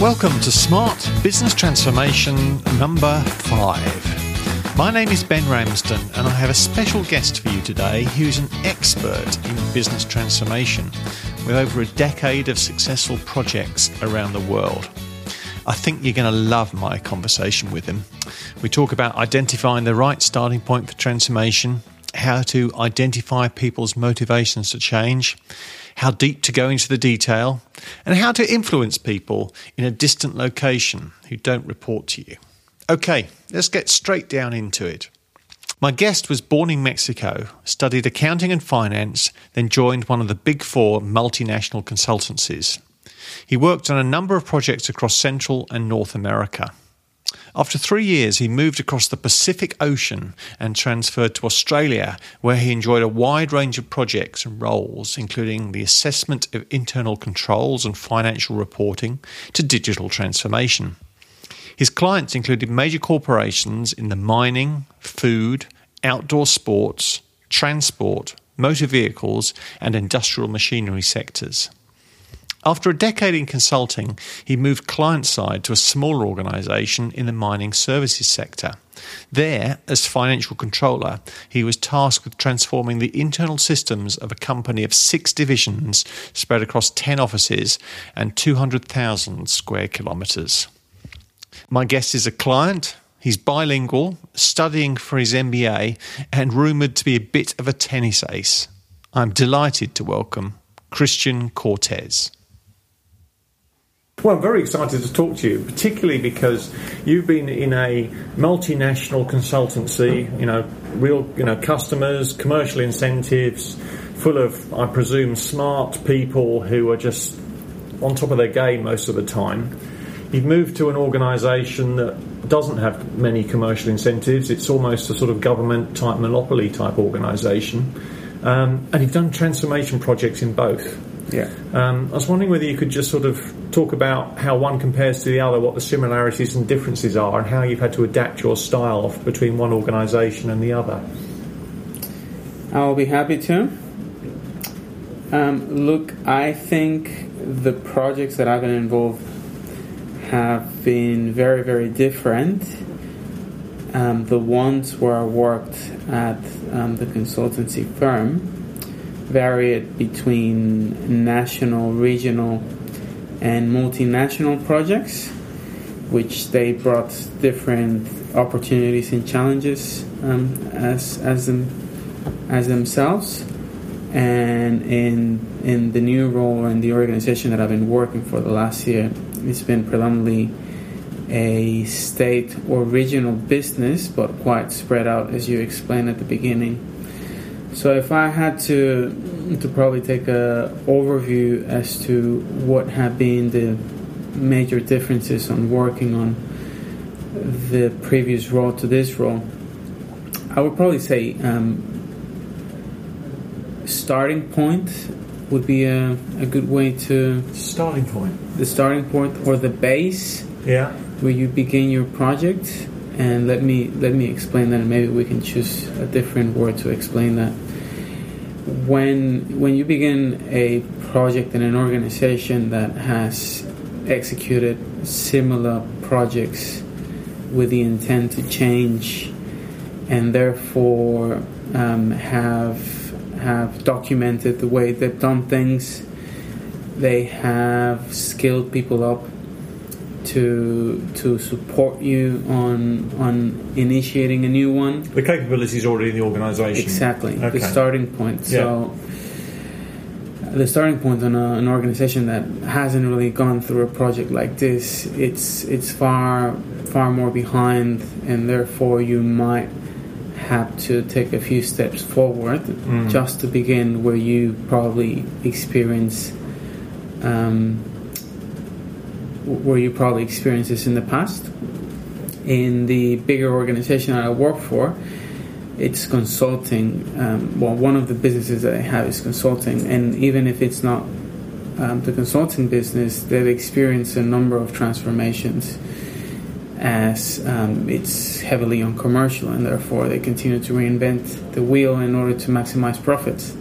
Welcome to Smart Business Transformation number five. My name is Ben Ramsden, and I have a special guest for you today who's an expert in business transformation with over a decade of successful projects around the world. I think you're going to love my conversation with him. We talk about identifying the right starting point for transformation, how to identify people's motivations to change, how deep to go into the detail, and how to influence people in a distant location who don't report to you. Okay, let's get straight down into it. My guest was born in Mexico, studied accounting and finance, then joined one of the big four multinational consultancies. He worked on a number of projects across Central and North America. After three years, he moved across the Pacific Ocean and transferred to Australia, where he enjoyed a wide range of projects and roles, including the assessment of internal controls and financial reporting to digital transformation. His clients included major corporations in the mining, food, outdoor sports, transport, motor vehicles, and industrial machinery sectors. After a decade in consulting, he moved client side to a smaller organisation in the mining services sector. There, as financial controller, he was tasked with transforming the internal systems of a company of six divisions spread across 10 offices and 200,000 square kilometres. My guest is a client. He's bilingual, studying for his MBA, and rumoured to be a bit of a tennis ace. I'm delighted to welcome Christian Cortes. Well, I'm very excited to talk to you, particularly because you've been in a multinational consultancy, you know, real, you know, customers, commercial incentives, full of, I presume, smart people who are just on top of their game most of the time. You've moved to an organisation that doesn't have many commercial incentives. It's almost a sort of government type monopoly type organisation, um, and you've done transformation projects in both. Yeah. Um, I was wondering whether you could just sort of talk about how one compares to the other, what the similarities and differences are, and how you've had to adapt your style between one organisation and the other. I'll be happy to. Um, look, I think the projects that I've been involved have been very, very different. Um, the ones where I worked at um, the consultancy firm varied between national, regional, and multinational projects, which they brought different opportunities and challenges um, as as them as themselves. And in in the new role in the organization that I've been working for the last year, it's been predominantly a state or regional business, but quite spread out, as you explained at the beginning. So if I had to to probably take a overview as to what have been the major differences on working on the previous role to this role, I would probably say um, starting point would be a, a good way to starting point. The starting point or the base yeah. where you begin your project and let me let me explain that and maybe we can choose a different word to explain that. When when you begin a project in an organization that has executed similar projects with the intent to change and therefore um, have have documented the way they've done things they have skilled people up to to support you on on initiating a new one. The capability is already in the organisation. Exactly, okay. the starting point. So. Yeah. The starting point on a, an organization that hasn't really gone through a project like this, it's it's far far more behind, and therefore you might have to take a few steps forward mm. just to begin where you probably experience um, where you probably experienced this in the past. In the bigger organization that I work for, it's consulting. Um, well, one of the businesses that I have is consulting, and even if it's not um, the consulting business, they've experienced a number of transformations as um, it's heavily on commercial, and therefore they continue to reinvent the wheel in order to maximize profits.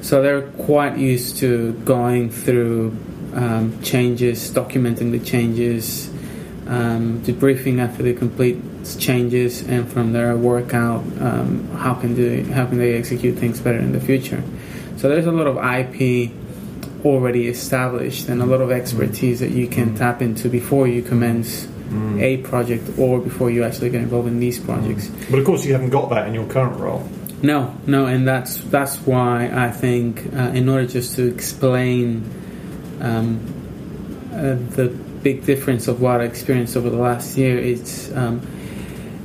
So they're quite used to going through um, changes, documenting the changes, um, debriefing after the complete changes, and from there work out um, how can they how can they execute things better in the future. So there's a lot of IP already established and a lot of expertise that you can tap into before you commence Mm. a project or before you actually get involved in these projects. But of course, you haven't got that in your current role. No, no, and that's that's why I think uh, in order just to explain um, uh, the big difference of what I experienced over the last year, is um,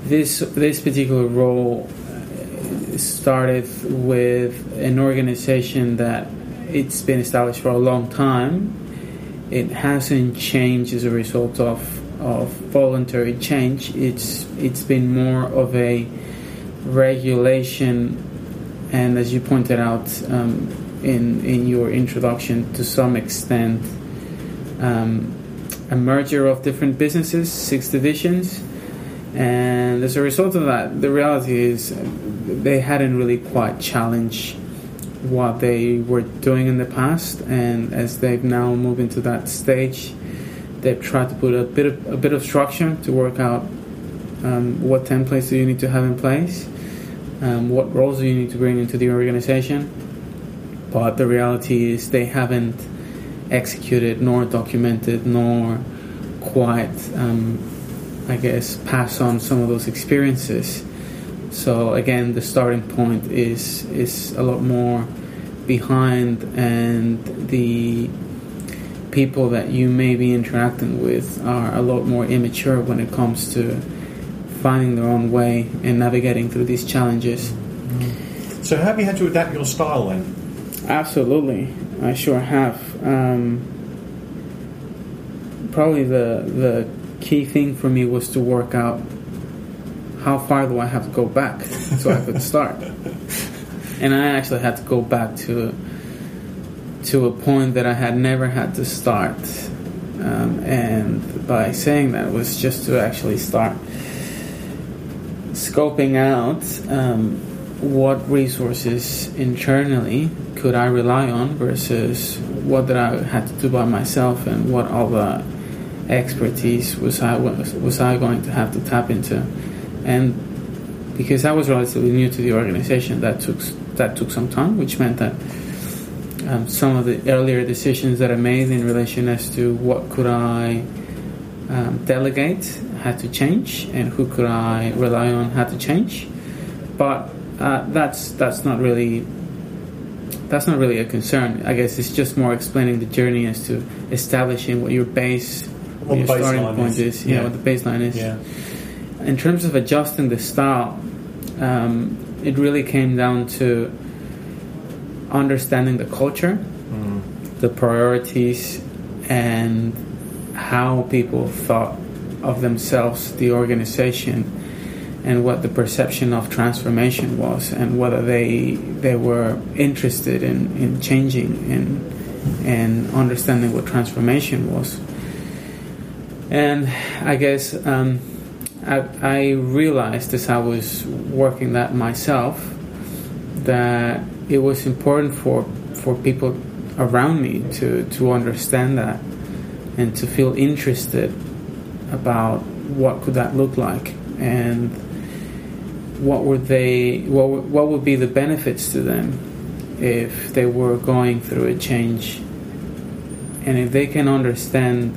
this this particular role uh, started with an organization that it's been established for a long time. It hasn't changed as a result of of voluntary change. It's it's been more of a regulation, and as you pointed out um, in in your introduction, to some extent, um, a merger of different businesses, six divisions, and as a result of that, the reality is they hadn't really quite challenged what they were doing in the past, and as they've now moved into that stage, they've tried to put a bit of a bit of structure to work out um, what templates do you need to have in place, um, what roles do you need to bring into the organization. But the reality is they haven't executed nor documented nor quite, um, I guess, pass on some of those experiences. So again, the starting point is is a lot more behind, and the people that you may be interacting with are a lot more immature when it comes to finding their own way and navigating through these challenges. So, have you had to adapt your style then? Absolutely, I sure have. Um, probably the the key thing for me was to work out how far do I have to go back so I could start. And I actually had to go back to to a point that I had never had to start. Um, and by saying that was just to actually start scoping out um, what resources internally could I rely on versus what did I had to do by myself and what other expertise was I was, I going to have to tap into? And because I was relatively new to the organization that took that took some time which meant that um, some of the earlier decisions that I made in relation as to what could I um, delegate had to change and who could I rely on had to change. But uh, that's that's not really that's not really a concern I guess it's just more explaining the journey as to establishing what your base What your starting point is. is, yeah, Yeah. what the baseline is Yeah. in terms of adjusting the style, um, it really came down to understanding the culture, the priorities, and how people thought of themselves, the organization, and what the perception of transformation was, and whether they they were interested in, in changing and and understanding what transformation was. And I guess um, I, I realized as I was working that myself that it was important for for people around me to, to understand that and to feel interested about what could that look like and what would they what, what would be the benefits to them if they were going through a change and if they can understand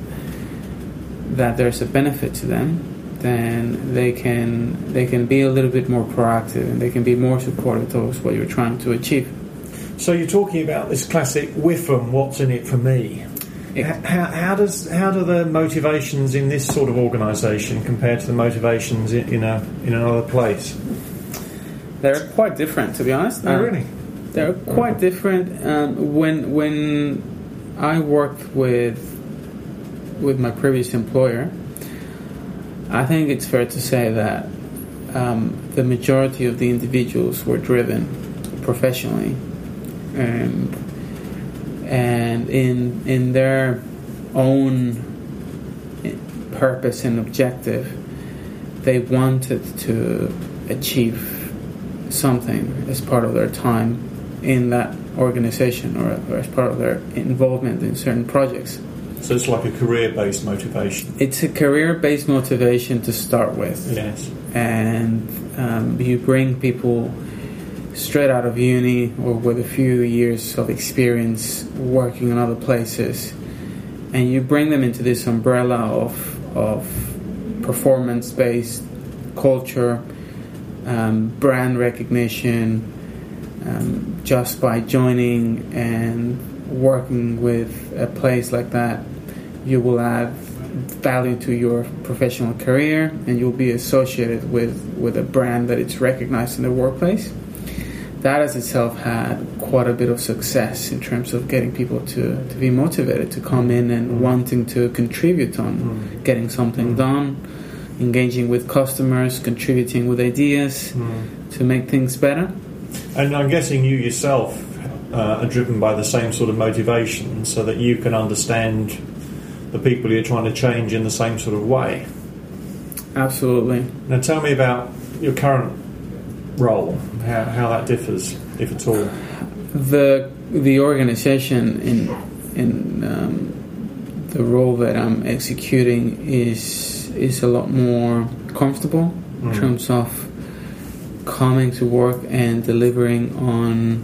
that there's a benefit to them then they can they can be a little bit more proactive and they can be more supportive towards what you're trying to achieve So you're talking about this classic WIFM, what's in it for me? Yeah. How, how does how do the motivations in this sort of organisation compare to the motivations in, in a in another place? They're quite different to be honest Oh, Um, really? They're quite different. Um, when when I worked with with my previous employer, I think it's fair to say that um, the majority of the individuals were driven professionally, and and in in their own purpose and objective, they wanted to achieve something as part of their time in that organization or, or as part of their involvement in certain projects. So it's like a career-based motivation. It's a career-based motivation to start with. Yes. And um, you bring people straight out of uni or with a few years of experience working in other places, and you bring them into this umbrella of of performance-based culture, um, brand recognition, um, just by joining and working with a place like that, you will add value to your professional career and you'll be associated with, with a brand that it's recognized in the workplace. That has itself had quite a bit of success in terms of getting people to, to be motivated to come in and mm. wanting to contribute on mm. getting something mm. done, engaging with customers, contributing with ideas mm. to make things better. And I'm guessing you yourself uh, are driven by the same sort of motivation so that you can understand the people you're trying to change in the same sort of way. Absolutely. Now, tell me about your current role, how, how that differs, if at all. The the organization in in um, the role that I'm executing is is a lot more comfortable mm. in terms of coming to work and delivering on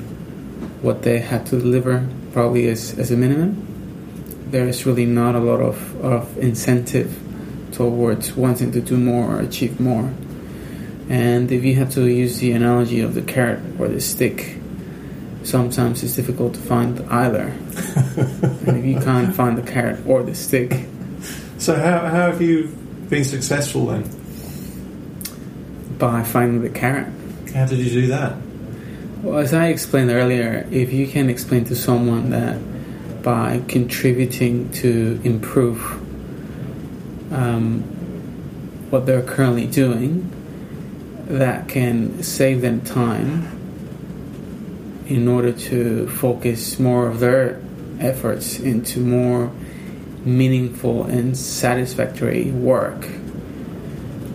what they had to deliver, probably as, as a minimum. There is really not a lot of, of incentive towards wanting to do more or achieve more. And if you have to use the analogy of the carrot or the stick, sometimes it's difficult to find either. and if you can't find the carrot or the stick. So, how, how have you been successful then? By finding the carrot. How did you do that? Well, as I explained earlier, if you can explain to someone that by contributing to improve um, what they're currently doing, that can save them time in order to focus more of their efforts into more meaningful and satisfactory work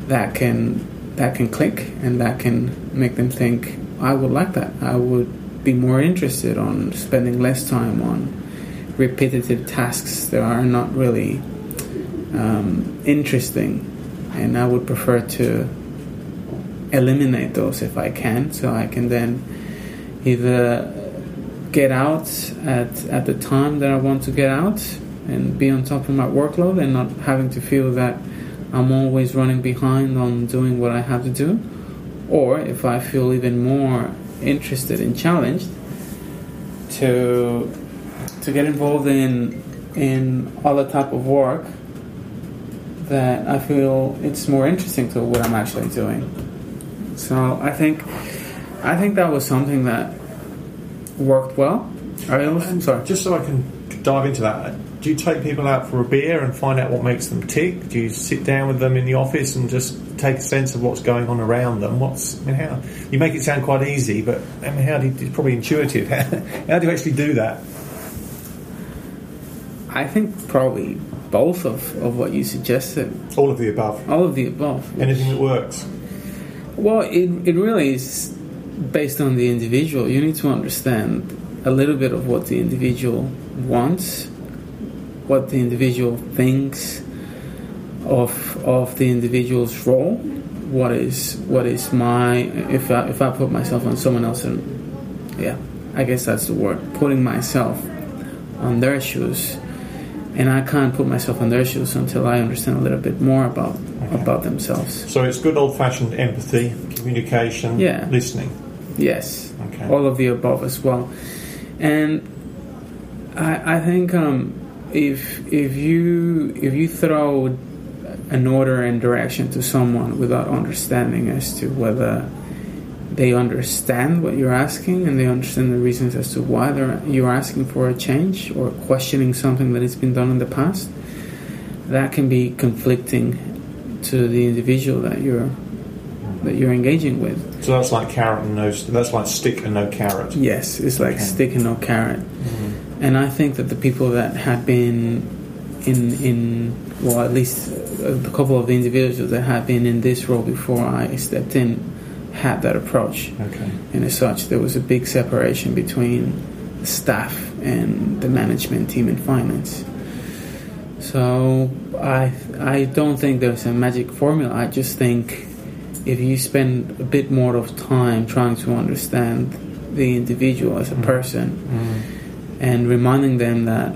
that can that can click and that can make them think I would like that. I would be more interested on spending less time on repetitive tasks that are not really um, interesting. And I would prefer to eliminate those if I can, so I can then either get out at, at the time that I want to get out and be on top of my workload and not having to feel that I'm always running behind on doing what I have to do. Or if I feel even more interested and challenged, to to get involved in in other type of work that I feel it's more interesting to what I'm actually doing. So I think I think that was something that worked well. Sorry. Just so I can dive into that, do you take people out for a beer and find out what makes them tick? Do you sit down with them in the office and just take a sense of what's going on around them? What's I mean, how you make it sound quite easy, but I mean, how do you, it's probably intuitive. How, how do you actually do that? I think probably both of, of what you suggested. All of the above. All of the above. Anything that works. Well, it, it really is based on the individual. You need to understand a little bit of what the individual wants, what the individual thinks of of the individual's role. What is what is my if I, if I put myself on someone else and yeah, I guess that's the word. Putting myself on their shoes and I can't put myself on their shoes until I understand a little bit more about okay. about themselves. So it's good old fashioned empathy, communication, yeah. listening. Yes, okay. all of the above as well. And I, I think um, if if you if you throw an order and direction to someone without understanding as to whether they understand what you're asking and they understand the reasons as to why you're asking for a change or questioning something that has been done in the past, that can be conflicting to the individual that you're that you're engaging with. So that's like carrot and no. That's like stick and no carrot. Yes, it's like okay. stick and no carrot. Mm-hmm. And I think that the people that had been in in well, at least a couple of the individuals that had been in this role before I stepped in had that approach. Okay. And as such, there was a big separation between staff and the management team in finance. So I I don't think there's a magic formula. I just think if you spend a bit more of time trying to understand the individual as a Mm. person Mm. And reminding them that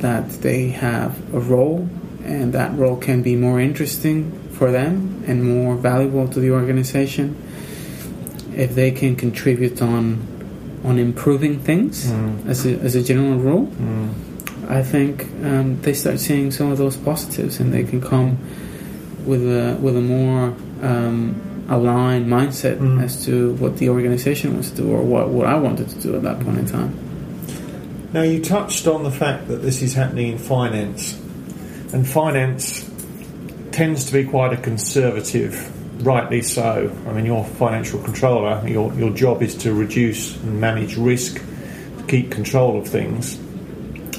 that they have a role and that role can be more interesting for them and more valuable to the organization if they can contribute on on improving things Mm. as a, as a general rule Mm. I think um, they start seeing some of those positives, and they can come with a with a more um, aligned mindset Mm. as to what the organization wants to do, or what, what I wanted to do at that point in time. Now, you touched on the fact that this is happening in finance, and finance tends to be quite a conservative, rightly so. I mean, you're a financial controller, your, your job is to reduce and manage risk, to keep control of things,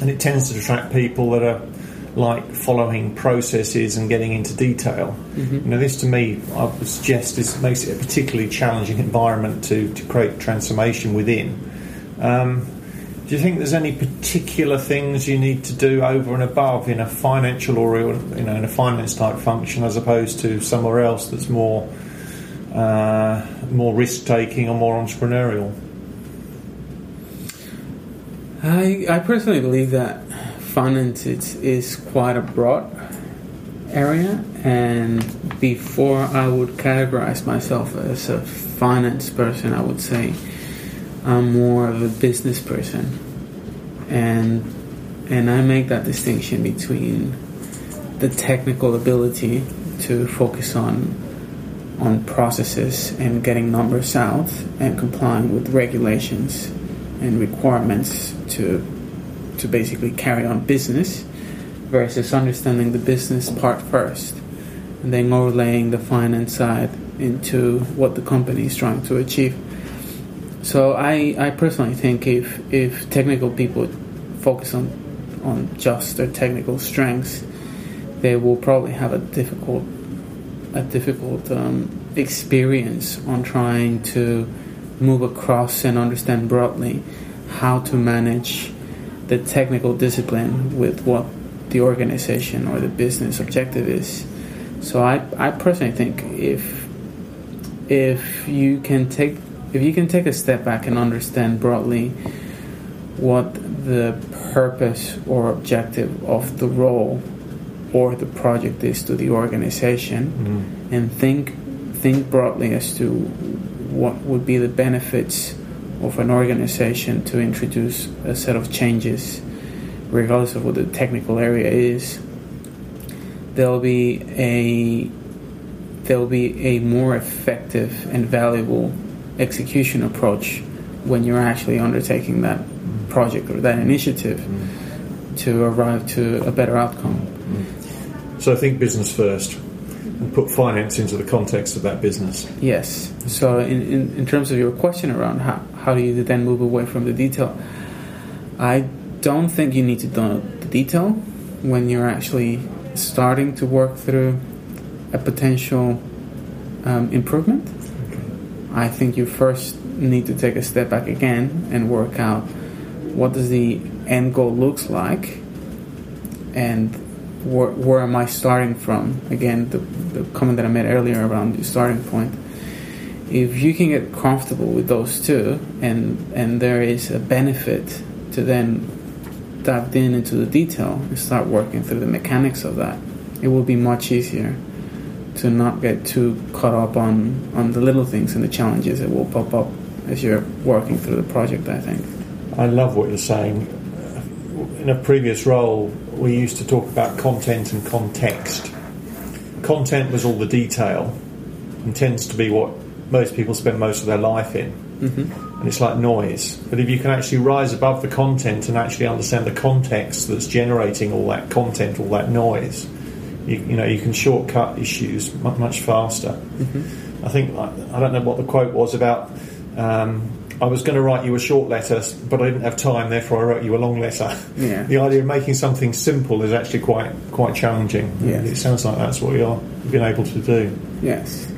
and it tends to attract people that are like following processes and getting into detail. You know, this to me, I would suggest, this makes it a particularly challenging environment to, to create transformation within. Um, do you think there's any particular things you need to do over and above in a financial or you know in a finance type function as opposed to somewhere else that's more uh, more risk taking or more entrepreneurial? I, I personally believe that finance is, is quite a broad area, and before I would categorize myself as a finance person, I would say I'm more of a business person, and and I make that distinction between the technical ability to focus on on processes and getting numbers out and complying with regulations and requirements to to basically carry on business versus understanding the business part first and then overlaying the finance side into what the company is trying to achieve. So I, I personally think if if technical people focus on on just their technical strengths, they will probably have a difficult a difficult um, experience on trying to move across and understand broadly how to manage the technical discipline with what the organization or the business objective is. So I, I personally think if if you can take if you can take a step back and understand broadly what the purpose or objective of the role or the project is to the organization mm-hmm. and think think broadly as to what would be the benefits of an organization to introduce a set of changes regardless of what the technical area is there'll be a there'll be a more effective and valuable execution approach when you're actually undertaking that project or that initiative to arrive to a better outcome So think business first and put finance into the context of that business. Yes. So, in, in, in terms of your question around how, how do you then move away from the detail, I don't think you need to know the detail when you're actually starting to work through a potential um, improvement. I think you first need to take a step back again and work out what does the end goal looks like and where, where am I starting from? Again, the, the comment that I made earlier around the starting point. If you can get comfortable with those two, and and there is a benefit to then dive in into the detail and start working through the mechanics of that, it will be much easier to not get too caught up on on the little things and the challenges that will pop up as you're working through the project. I think. I love what you're saying. In a previous role, we used to talk about content and context. Content was all the detail and tends to be what most people spend most of their life in. Mm-hmm. And it's like noise. But if you can actually rise above the content and actually understand the context that's generating all that content, all that noise, you, you know, you can shortcut issues much, much faster. I think, I don't know what the quote was about. Um, I was going to write you a short letter, but I didn't have time. Therefore, I wrote you a long letter. Yeah. the idea of making something simple is actually quite quite challenging. Yes. It sounds like that's what you're you've been able to do. Yes.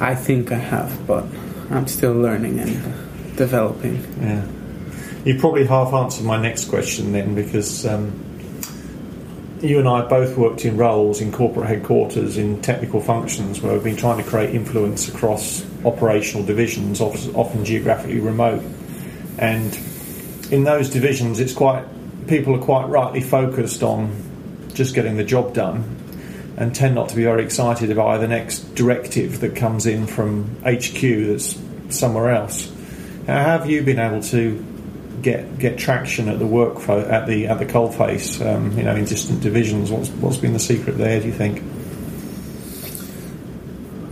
I think I have, but I'm still learning and developing. Yeah. You probably half answered my next question then, because um, you and I both worked in roles in corporate headquarters in technical functions where we've been trying to create influence across operational divisions, often geographically remote. And in those divisions, it's quite people are quite rightly focused on just getting the job done and tend not to be very excited about the next directive that comes in from HQ that's somewhere else. How have you been able to get get traction at the work fo- at the at the coalface, um, you know, in distant divisions? What's what's been the secret there? Do you think?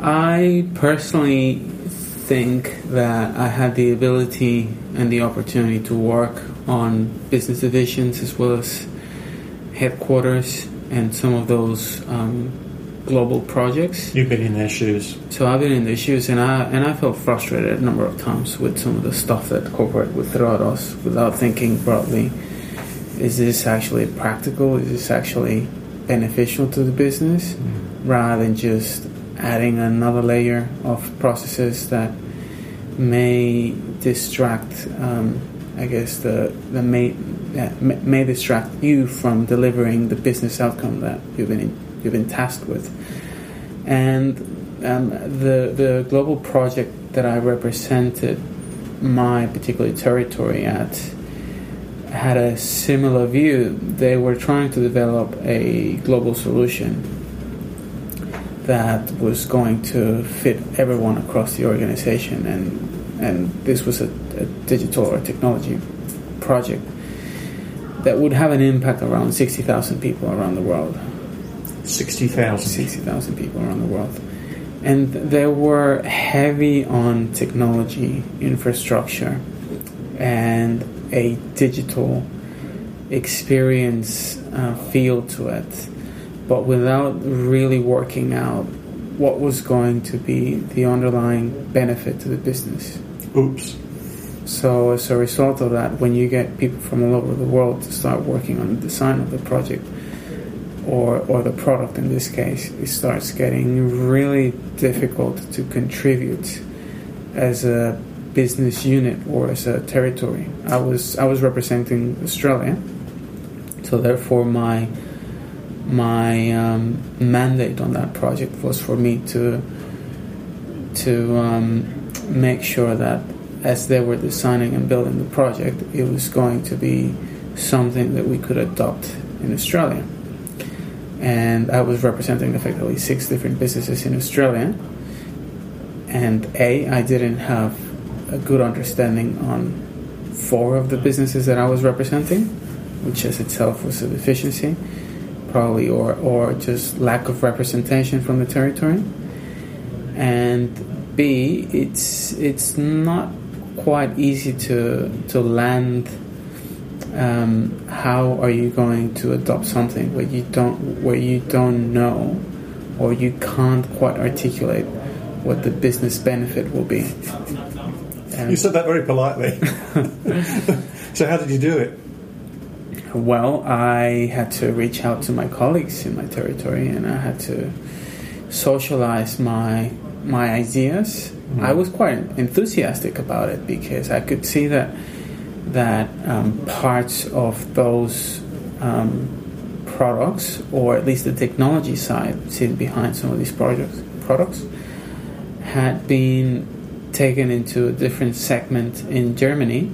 I personally think that I had the ability and the opportunity to work on business divisions as well as headquarters and some of those um, global projects. You've been in their shoes. So I've been in their shoes, and I and I felt frustrated a number of times with some of the stuff that corporate would throw at us without thinking broadly. Is this actually practical? Is this actually beneficial to the business, mm. rather than just adding another layer of processes that may distract? Um, I guess the the may may distract you from delivering the business outcome that you've been in, you've been tasked with. And um, the the global project that I represented my particular territory at had a similar view. They were trying to develop a global solution that was going to fit everyone across the organization, and and this was a, a digital or technology project that would have an impact around 60,000 people around the world. 60,000? 60,000 people around the world. And they were heavy on technology, infrastructure, and a digital experience uh, feel to it, but without really working out what was going to be the underlying benefit to the business. Oops. So as a result of that, when you get people from all over the world to start working on the design of the project or or the product in this case, it starts getting really difficult to contribute as a business unit or as a territory. I was I was representing Australia, so therefore my my um, mandate on that project was for me to to um, make sure that as they were designing and building the project, it was going to be something that we could adopt in Australia. And I was representing effectively six different businesses in Australia. And A, I didn't have a good understanding on four of the businesses that I was representing, which as itself was a deficiency, probably, or, or just lack of representation from the territory. And B, it's it's not quite easy to to land. Um, how are you going to adopt something where you don't where you don't know or you can't quite articulate what the business benefit will be? you said that very politely. so how did you do it? Well, I had to reach out to my colleagues in my territory, and I had to socialize my my ideas mm. I was quite enthusiastic about it because I could see that that um, parts of those um, products, or at least the technology side sitting behind some of these projects, products, had been taken into a different segment in Germany,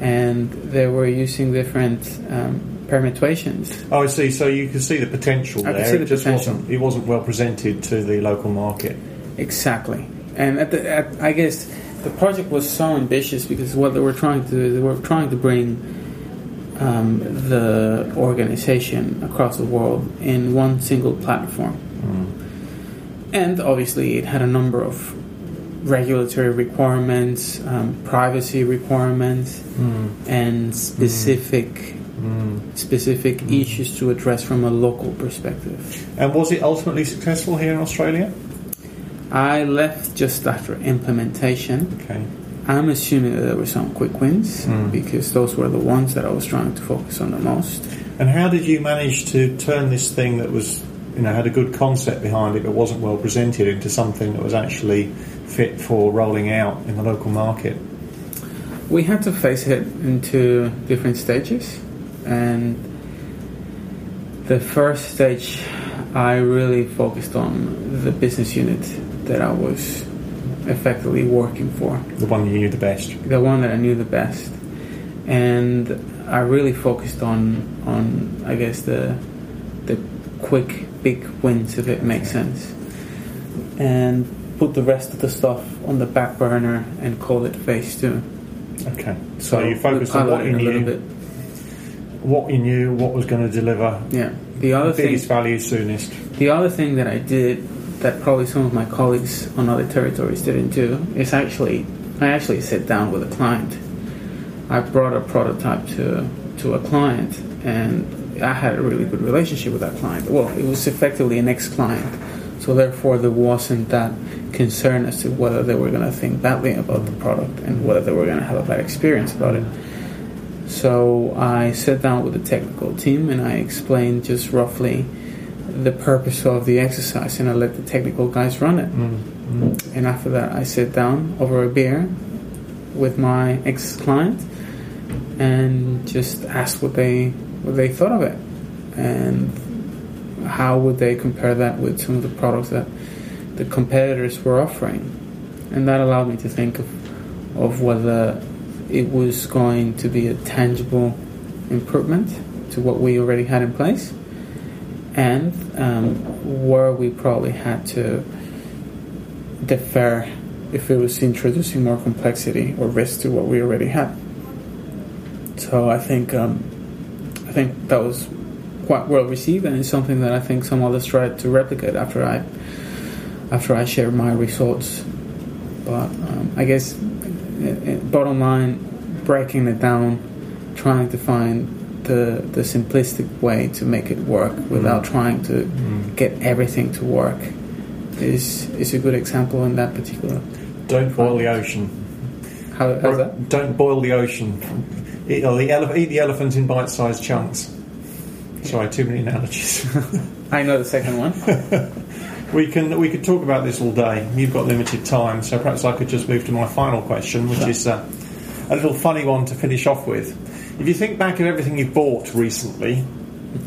and they were using different um, permutations. Oh, I see. So you can see the potential I there. see the it just potential. wasn't. It wasn't well presented to the local market. Exactly and at the, at, I guess the project was so ambitious because what they were trying to do, they were trying to bring um, the organization across the world in one single platform. Mm. And obviously, it had a number of regulatory requirements, um, privacy requirements, mm. and specific. Mm. Specific issues to address from a local perspective. And was it ultimately successful here in Australia? I left just after implementation. Okay. I'm assuming that there were some quick wins mm. because those were the ones that I was trying to focus on the most. And how did you manage to turn this thing that was, you know, had a good concept behind it but wasn't well presented into something that was actually fit for rolling out in the local market? We had to face it into different stages, and The first stage, I really focused on the business unit that I was effectively working for. The one you knew the best. The one that I knew the best, and I really focused on on I guess the the quick big wins if it makes sense, and put the rest of the stuff on the back burner and call it phase two. Okay, so, so you focused on what you knew, what you knew, what was going to deliver. Yeah, the other the biggest thing, value soonest. The other thing that I did that probably some of my colleagues on other territories didn't do is actually I actually sat down with a client. I brought a prototype to to a client and I had a really good relationship with that client. Well, it was effectively an ex-client, so therefore there wasn't that concern as to whether they were going to think badly about the product and whether they were going to have a bad experience about it. So I sat down with the technical team and I explained just roughly the purpose of the exercise and I let the technical guys run it. Mm-hmm. And after that, I sit down over a beer with my ex client and just ask what they what they thought of it and how would they compare that with some of the products that the competitors were offering. And that allowed me to think of, of whether it was going to be a tangible improvement to what we already had in place and um, where we probably had to defer if it was introducing more complexity or risk to what we already had. So I think um, I think that was quite well received, and it's something that I think some others tried to replicate after I after I shared my results. But um, I guess bottom line, breaking it down, trying to find the the simplistic way to make it work without mm. trying to mm. get everything to work is is a good example in that particular. Don't boil the ocean. How, how's that? Don't boil the ocean. Eat the, elef- eat the elephant in bite-sized chunks. Sorry, too many analogies. I know the second one. we can we could talk about this all day. You've got limited time, so perhaps I could just move to my final question, which sure. is uh, a little funny one to finish off with. If you think back of everything you've bought recently,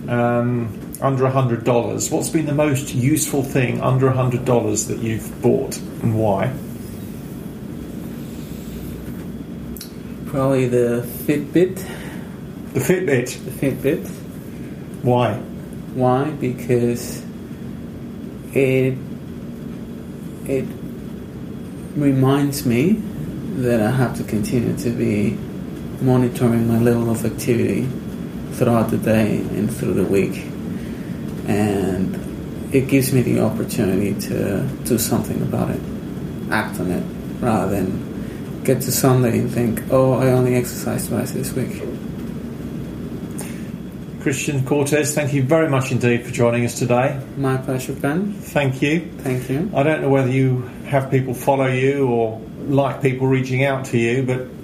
um, under a hundred dollars, what's been the most useful thing under a hundred dollars that you've bought, and why? Probably the Fitbit. The Fitbit. The Fitbit. Why? Why? Because it it reminds me that I have to continue to be monitoring my level of activity throughout the day and through the week. And it gives me the opportunity to do something about it, act on it, rather than get to Sunday and think, oh, I only exercised twice this week. Christian Cortes, thank you very much indeed for joining us today. My pleasure, Ben. Thank you. Thank you. I don't know whether you have people follow you or like people reaching out to you, but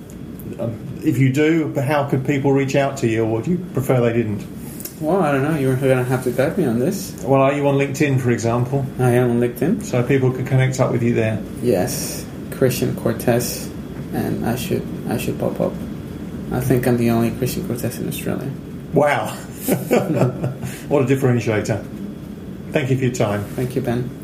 if you do, how could people reach out to you, or would you prefer they didn't? Well, I don't know. You're going to have to guide me on this. Well, are you on LinkedIn, for example? I am on LinkedIn. So people can connect up with you there. Yes, Christian Cortes, and I should I should pop up. I think I'm the only Christian Cortes in Australia. Wow, what a differentiator! Thank you for your time. Thank you, Ben.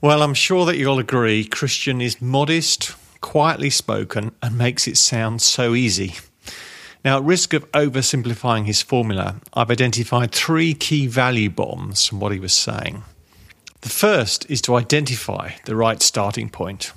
Well, I'm sure that you'll agree Christian is modest, quietly spoken, and makes it sound so easy. Now, at risk of oversimplifying his formula, I've identified three key value bombs from what he was saying. The first is to identify the right starting point.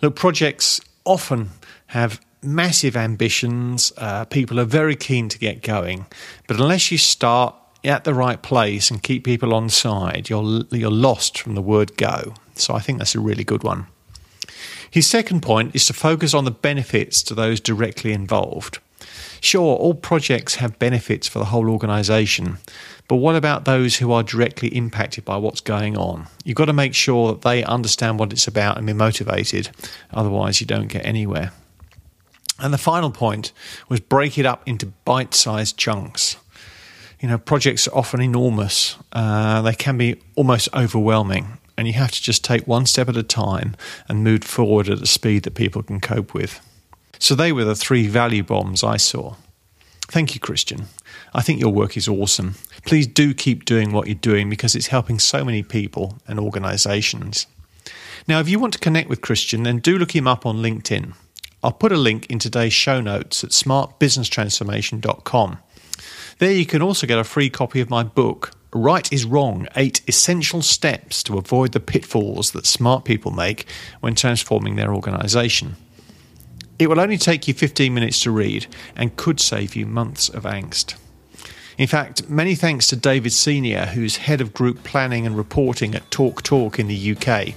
Look, projects often have massive ambitions, uh, people are very keen to get going, but unless you start at the right place and keep people on side, you're, you're lost from the word go. So I think that's a really good one. His second point is to focus on the benefits to those directly involved. Sure, all projects have benefits for the whole organisation, but what about those who are directly impacted by what's going on? You've got to make sure that they understand what it's about and be motivated, otherwise, you don't get anywhere. And the final point was break it up into bite sized chunks. You know, projects are often enormous, uh, they can be almost overwhelming and you have to just take one step at a time and move forward at a speed that people can cope with. So they were the three value bombs I saw. Thank you, Christian. I think your work is awesome. Please do keep doing what you're doing because it's helping so many people and organizations. Now, if you want to connect with Christian, then do look him up on LinkedIn. I'll put a link in today's show notes at smartbusinesstransformation.com. There you can also get a free copy of my book, Right is Wrong Eight Essential Steps to Avoid the Pitfalls That Smart People Make When Transforming Their Organization. It will only take you 15 minutes to read and could save you months of angst. In fact, many thanks to David Senior, who's head of group planning and reporting at Talk Talk in the UK.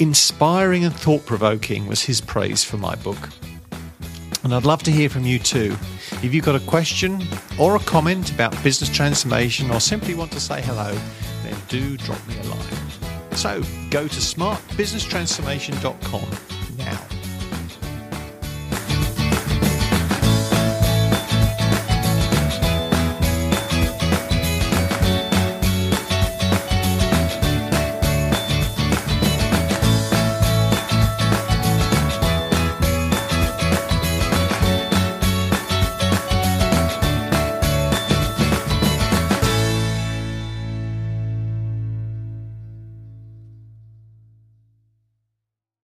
Inspiring and thought provoking was his praise for my book. And I'd love to hear from you too. If you've got a question or a comment about business transformation or simply want to say hello, then do drop me a line. So go to smartbusinesstransformation.com